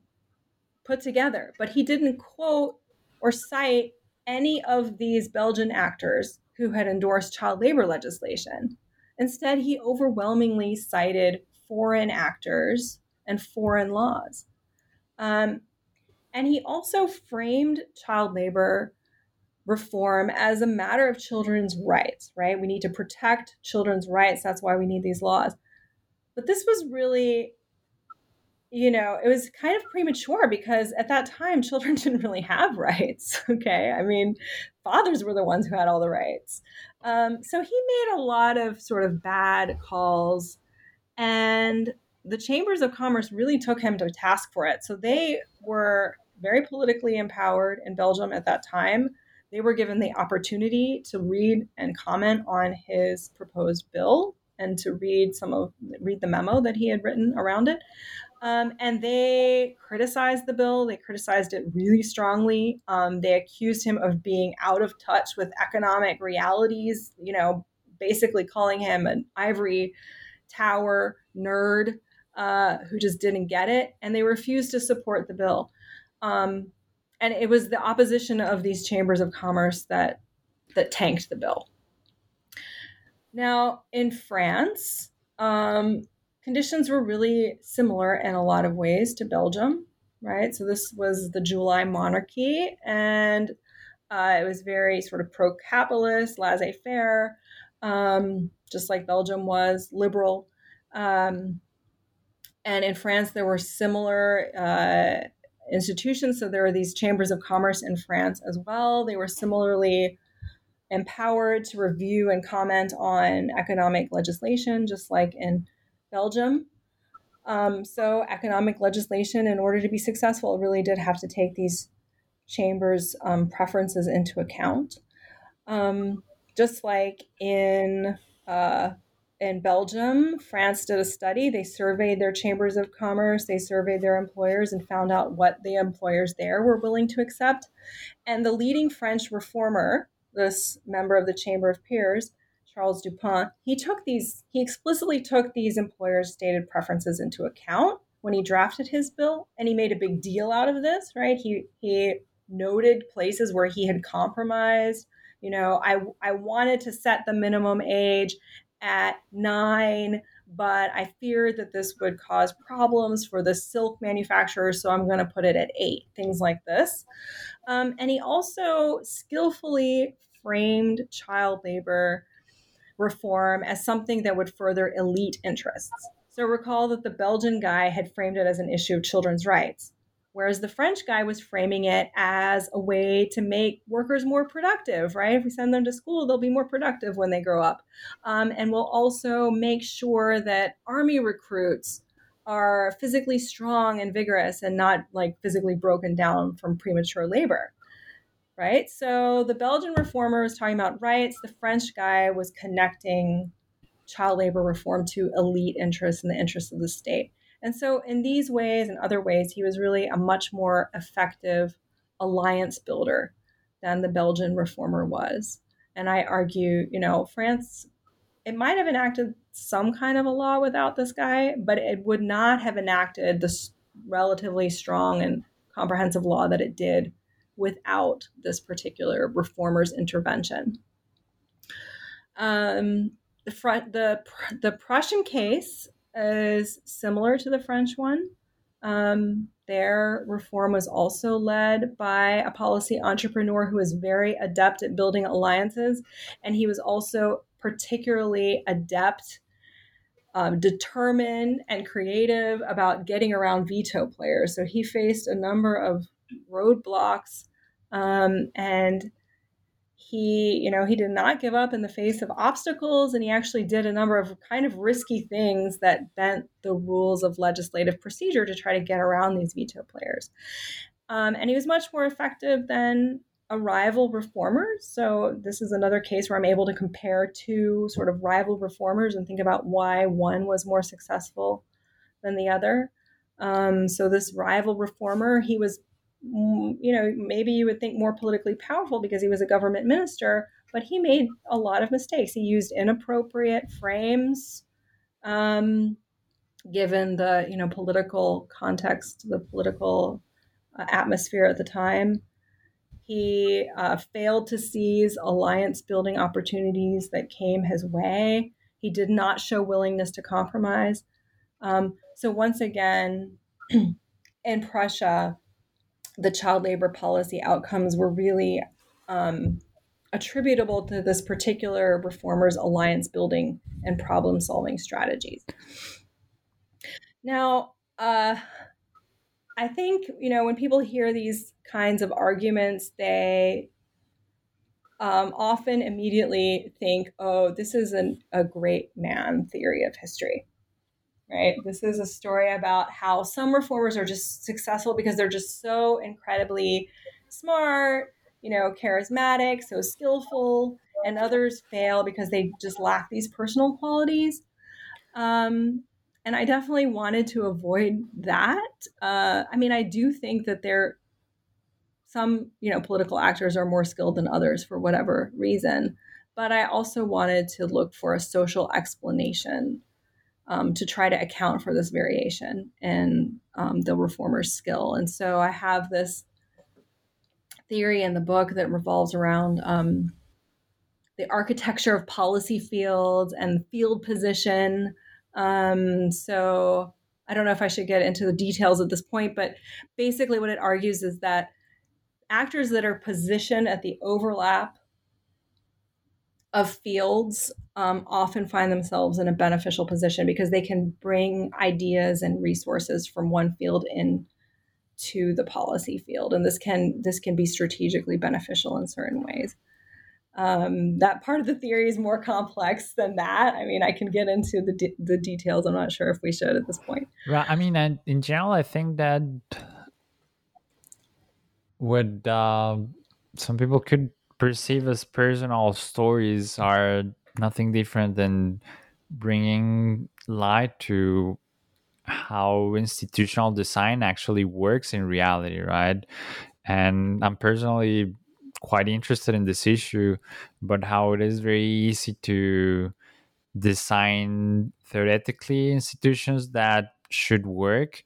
put together, but he didn't quote or cite any of these Belgian actors who had endorsed child labor legislation. Instead, he overwhelmingly cited foreign actors and foreign laws. Um, and he also framed child labor reform as a matter of children's rights, right? We need to protect children's rights. That's why we need these laws. But this was really you know, it was kind of premature because at that time, children didn't really have rights. Okay. I mean, fathers were the ones who had all the rights. Um, so he made a lot of sort of bad calls. And the chambers of commerce really took him to task for it. So they were very politically empowered in Belgium at that time. They were given the opportunity to read and comment on his proposed bill and to read some of read the memo that he had written around it. Um, and they criticized the bill. They criticized it really strongly. Um, they accused him of being out of touch with economic realities, you know, basically calling him an ivory tower nerd uh, who just didn't get it. And they refused to support the bill. Um, and it was the opposition of these chambers of commerce that that tanked the bill. Now, in France, um, conditions were really similar in a lot of ways to Belgium, right? So this was the July monarchy, and uh, it was very sort of pro-capitalist, laissez-faire. um, just like Belgium was liberal. Um, and in France, there were similar uh, institutions. So there were these chambers of commerce in France as well. They were similarly empowered to review and comment on economic legislation, just like in Belgium. Um, so, economic legislation, in order to be successful, really did have to take these chambers' um, preferences into account. Um, just like in uh, in Belgium, France did a study. They surveyed their chambers of commerce, they surveyed their employers, and found out what the employers there were willing to accept. And the leading French reformer, this member of the Chamber of Peers, Charles Dupin, he took these, he explicitly took these employers' stated preferences into account when he drafted his bill, and he made a big deal out of this, right? He he noted places where he had compromised. You know, I I wanted to set the minimum age at nine, but I feared that this would cause problems for the silk manufacturers, so I'm going to put it at eight. Things like this, um, and he also skillfully framed child labor reform as something that would further elite interests. So recall that the Belgian guy had framed it as an issue of children's rights, whereas the French guy was framing it as a way to make workers more productive, right? If we send them to school, they'll be more productive when they grow up. Um, and we'll also make sure that army recruits are physically strong and vigorous and not like physically broken down from premature labor right? So the Belgian reformer was talking about rights. The French guy was connecting child labor reform to elite interests and the interests of the state. And so, in these ways and other ways, he was really a much more effective alliance builder than the Belgian reformer was. And I argue, you know, France, it might have enacted some kind of a law without this guy, but it would not have enacted this relatively strong and comprehensive law that it did without this particular reformer's intervention. Um, the, front, the, the Prussian case is similar to the French one. Um, their reform was also led by a policy entrepreneur who was very adept at building alliances, and he was also particularly adept, um, determined, and creative about getting around veto players. So he faced a number of roadblocks um, and he, you know, he did not give up in the face of obstacles, and he actually did a number of kind of risky things that bent the rules of legislative procedure to try to get around these veto players. Um, and he was much more effective than a rival reformer. So this is another case where I'm able to compare two sort of rival reformers and think about why one was more successful than the other. Um, so this rival reformer, he was you know, maybe you would think more politically powerful because he was a government minister, but he made a lot of mistakes. He used inappropriate frames, um, given the you know political context, the political uh, atmosphere at the time. He uh, failed to seize alliance building opportunities that came his way. He did not show willingness to compromise. Um, so once again, in Prussia, the child labor policy outcomes were really um, attributable to this particular reformers alliance building and problem solving strategies. Now uh, i think you know when people hear these kinds of arguments they um, often immediately think oh this is an, a great man theory of history right? This is a story about how some reformers are just successful because they're just so incredibly smart, you know, charismatic, so skillful, and others fail because they just lack these personal qualities. Um, and I definitely wanted to avoid that. Uh, I mean, I do think that there some, you know, political actors are more skilled than others for whatever reason. But I also wanted to look for a social explanation um, to try to account for this variation in um, the reformer's skill. And so I have this theory in the book that revolves around um, the architecture of policy fields and field position. Um, so I don't know if I should get into the details at this point, but basically, what it argues is that actors that are positioned at the overlap of fields um, often find themselves in a beneficial position because they can bring ideas and resources from one field in to the policy field and this can this can be strategically beneficial in certain ways um, that part of the theory is more complex than that. I mean, I can get into the de- the details. I'm not sure if we should at this point. Right. I mean, and in general, I think that what uh, some people could perceive as personal stories are nothing different than bringing light to how institutional design actually works in reality, right? And I'm personally quite interested in this issue, but how it is very easy to design theoretically institutions that should work.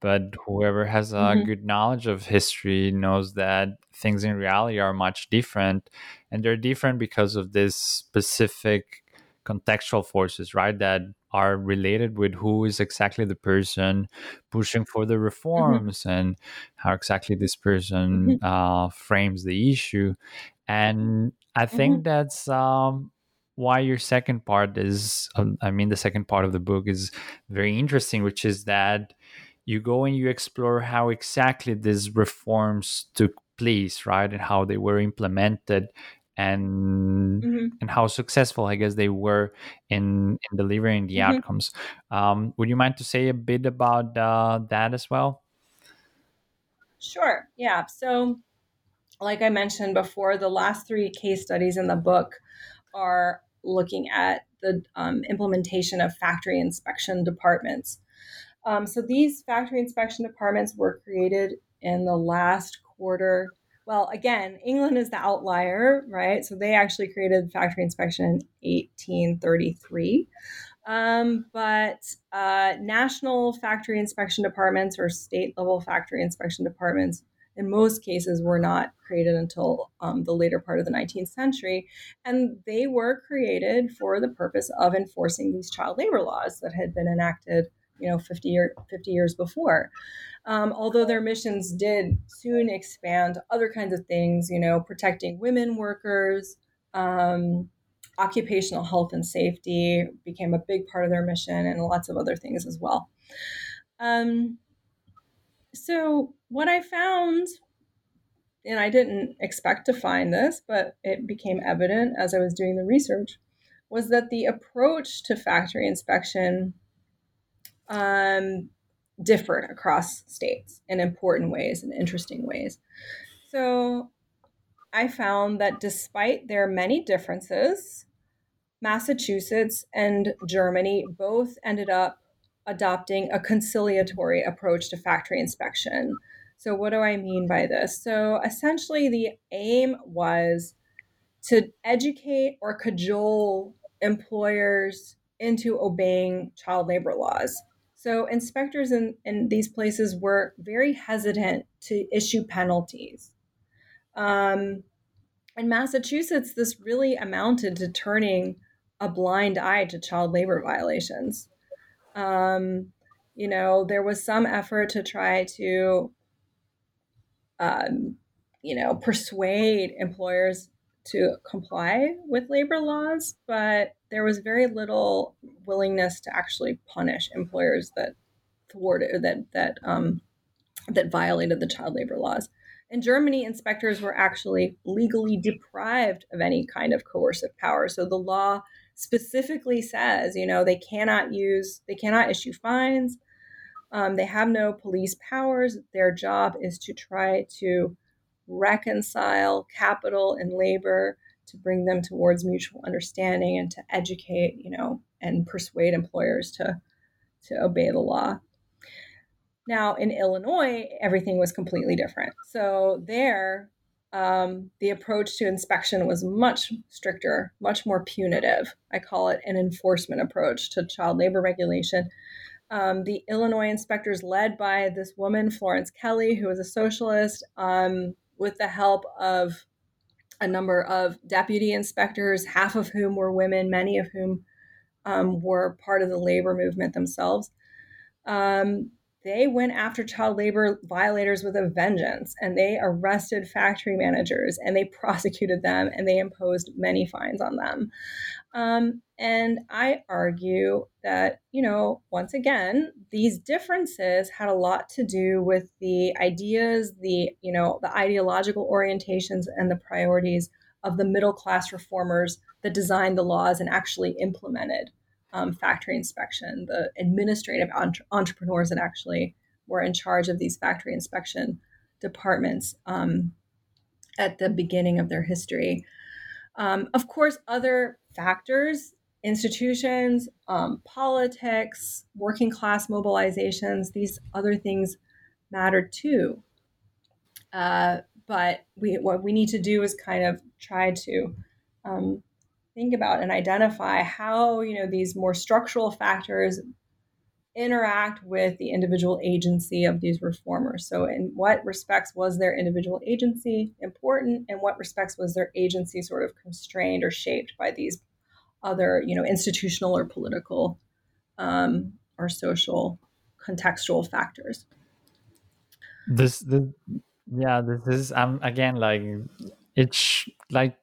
But whoever has a mm-hmm. good knowledge of history knows that things in reality are much different. And they're different because of this specific contextual forces, right? That are related with who is exactly the person pushing for the mm-hmm. reforms mm-hmm. and how exactly this person mm-hmm. uh, frames the issue. And I think mm-hmm. that's um, why your second part is, um, I mean, the second part of the book is very interesting, which is that you go and you explore how exactly these reforms took place, right? And how they were implemented and mm-hmm. and how successful I guess they were in in delivering the mm-hmm. outcomes. Um, would you mind to say a bit about uh, that as well? Sure. Yeah. So, like I mentioned before, the last three case studies in the book are looking at the um, implementation of factory inspection departments. Um, so these factory inspection departments were created in the last quarter well, again, England is the outlier, right? So they actually created factory inspection in 1833. Um, but uh, national factory inspection departments or state level factory inspection departments, in most cases, were not created until um, the later part of the 19th century. And they were created for the purpose of enforcing these child labor laws that had been enacted you know 50 year 50 years before. Um, although their missions did soon expand to other kinds of things you know protecting women workers um, occupational health and safety became a big part of their mission and lots of other things as well. Um, so what i found and i didn't expect to find this but it became evident as i was doing the research was that the approach to factory inspection um, across states in important ways and interesting ways. So I found that despite their many differences, Massachusetts and Germany both ended up adopting a conciliatory approach to factory inspection. So, what do I mean by this? So, essentially, the aim was to educate or cajole employers into obeying child labor laws. So inspectors in, in these places were very hesitant to issue penalties. Um, in Massachusetts, this really amounted to turning a blind eye to child labor violations. Um, you know, there was some effort to try to, um, you know, persuade employers to comply with labor laws, but there was very little willingness to actually punish employers that thwarted or that that um, that violated the child labor laws. In Germany, inspectors were actually legally deprived of any kind of coercive power. So the law specifically says, you know, they cannot use, they cannot issue fines. Um, they have no police powers. Their job is to try to reconcile capital and labor to bring them towards mutual understanding and to educate, you know, and persuade employers to to obey the law. Now in Illinois, everything was completely different. So there, um, the approach to inspection was much stricter, much more punitive. I call it an enforcement approach to child labor regulation. Um, the Illinois inspectors, led by this woman, Florence Kelley, who was a socialist, um, with the help of a number of deputy inspectors, half of whom were women, many of whom um, were part of the labor movement themselves. Um, they went after child labor violators with a vengeance and they arrested factory managers and they prosecuted them and they imposed many fines on them. Um, and I argue that, you know, once again, these differences had a lot to do with the ideas, the, you know, the ideological orientations and the priorities of the middle class reformers that designed the laws and actually implemented um, factory inspection, the administrative entre- entrepreneurs that actually were in charge of these factory inspection departments um, at the beginning of their history. Um, of course, other factors, institutions, um, politics, working class mobilizations, these other things matter too. Uh, but we, what we need to do is kind of try to um, think about and identify how you know these more structural factors interact with the individual agency of these reformers. So, in what respects was their individual agency important? In what respects was their agency sort of constrained or shaped by these other, you know, institutional or political um, or social contextual factors? This, the, yeah, this is um again like it's like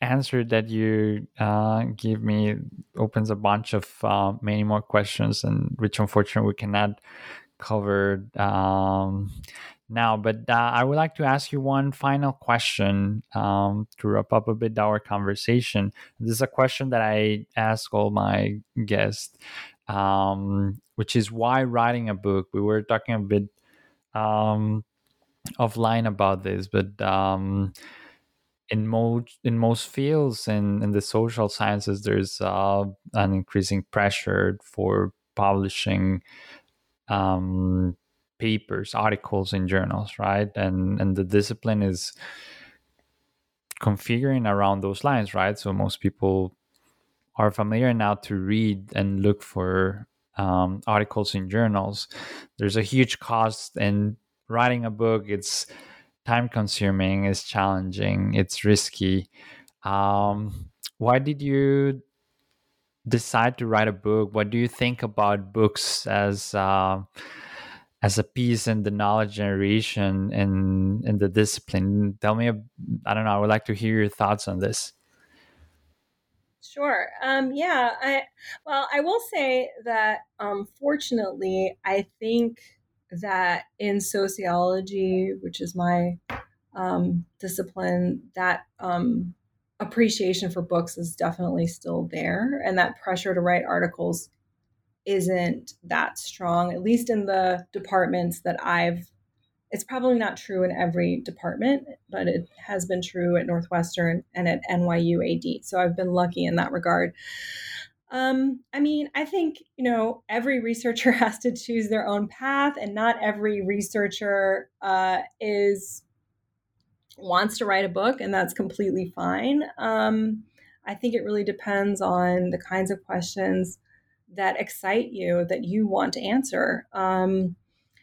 answer that you uh, give me opens a bunch of uh, many more questions, and which unfortunately we cannot cover um, now. But uh, I would like to ask you one final question um, to wrap up a bit our conversation. This is a question that I ask all my guests, um, which is why writing a book. We were talking a bit um, offline about this, but um, in most in most fields in in the social sciences there's uh, an increasing pressure for publishing um, papers articles in journals right and and the discipline is configuring around those lines right so most people are familiar now to read and look for um, articles in journals there's a huge cost in writing a book it's time consuming, it's challenging, it's risky. Um, why did you decide to write a book? What do you think about books as uh, as a piece in the knowledge generation and in the discipline? Tell me, I don't know. I would like to hear your thoughts on this. Sure. Um, yeah. I well, I will say that um, fortunately, I think that in sociology, which is my um, discipline, that um, appreciation for books is definitely still there, and that pressure to write articles isn't that strong, at least in the departments that I've. It's probably not true in every department, but it has been true at Northwestern and at NYU AD. So I've been lucky in that regard. Um, I mean, I think, you know, every researcher has to choose their own path, and not every researcher uh, is wants to write a book, and that's completely fine. Um, I think it really depends on the kinds of questions that excite you that you want to answer. Um,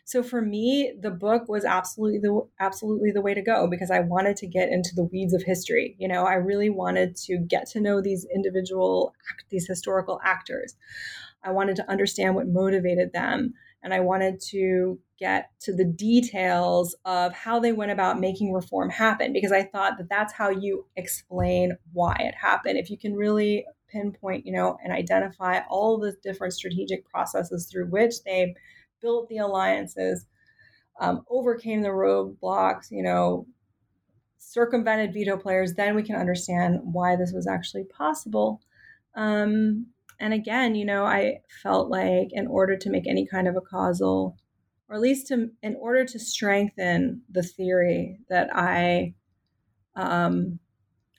so for me, the book was absolutely the absolutely the way to go because I wanted to get into the weeds of history. You know, I really wanted to get to know these individual these historical actors. I wanted to understand what motivated them and I wanted to get to the details of how they went about making reform happen because I thought that that's how you explain why it happened. If you can really pinpoint, you know, and identify all the different strategic processes through which they built the alliances, um, overcame the roadblocks, you know, circumvented veto players, then we can understand why this was actually possible. Um, and again, you know, I felt like in order to make any kind of a causal, or at least to, in order to strengthen the theory that I um,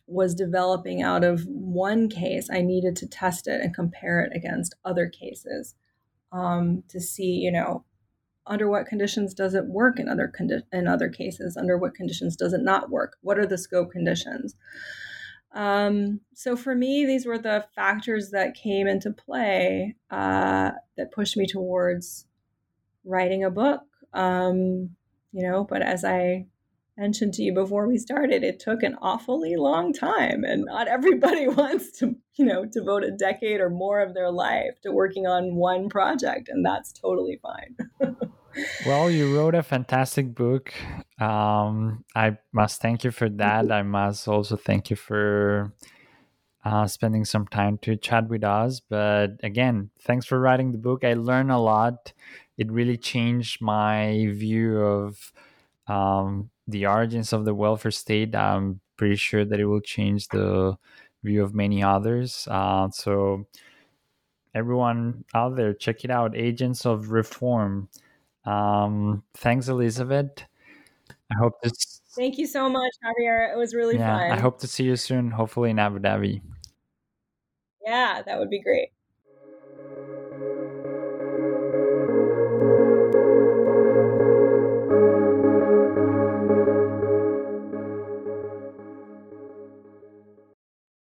was developing out of one case, I needed to test it and compare it against other cases um, to see, you know, under what conditions does it work in other condi- in other cases? Under what conditions does it not work? What are the scope conditions? Um, so for me, these were the factors that came into play uh, that pushed me towards writing a book. Um, you know, but as I mentioned to you before we started, it took an awfully long time, and not everybody wants to, you know, devote a decade or more of their life to working on one project, and that's totally fine. well, you wrote a fantastic book. Um, I must thank you for that. I must also thank you for uh, spending some time to chat with us. But again, thanks for writing the book. I learned a lot. It really changed my view of um, the origins of the welfare state. I'm pretty sure that it will change the view of many others. Uh, so, everyone out there, check it out Agents of Reform. Um, thanks, Elizabeth. I hope this. Thank you so much, Javier. It was really yeah, fun. I hope to see you soon, hopefully in Abu Dhabi. Yeah, that would be great.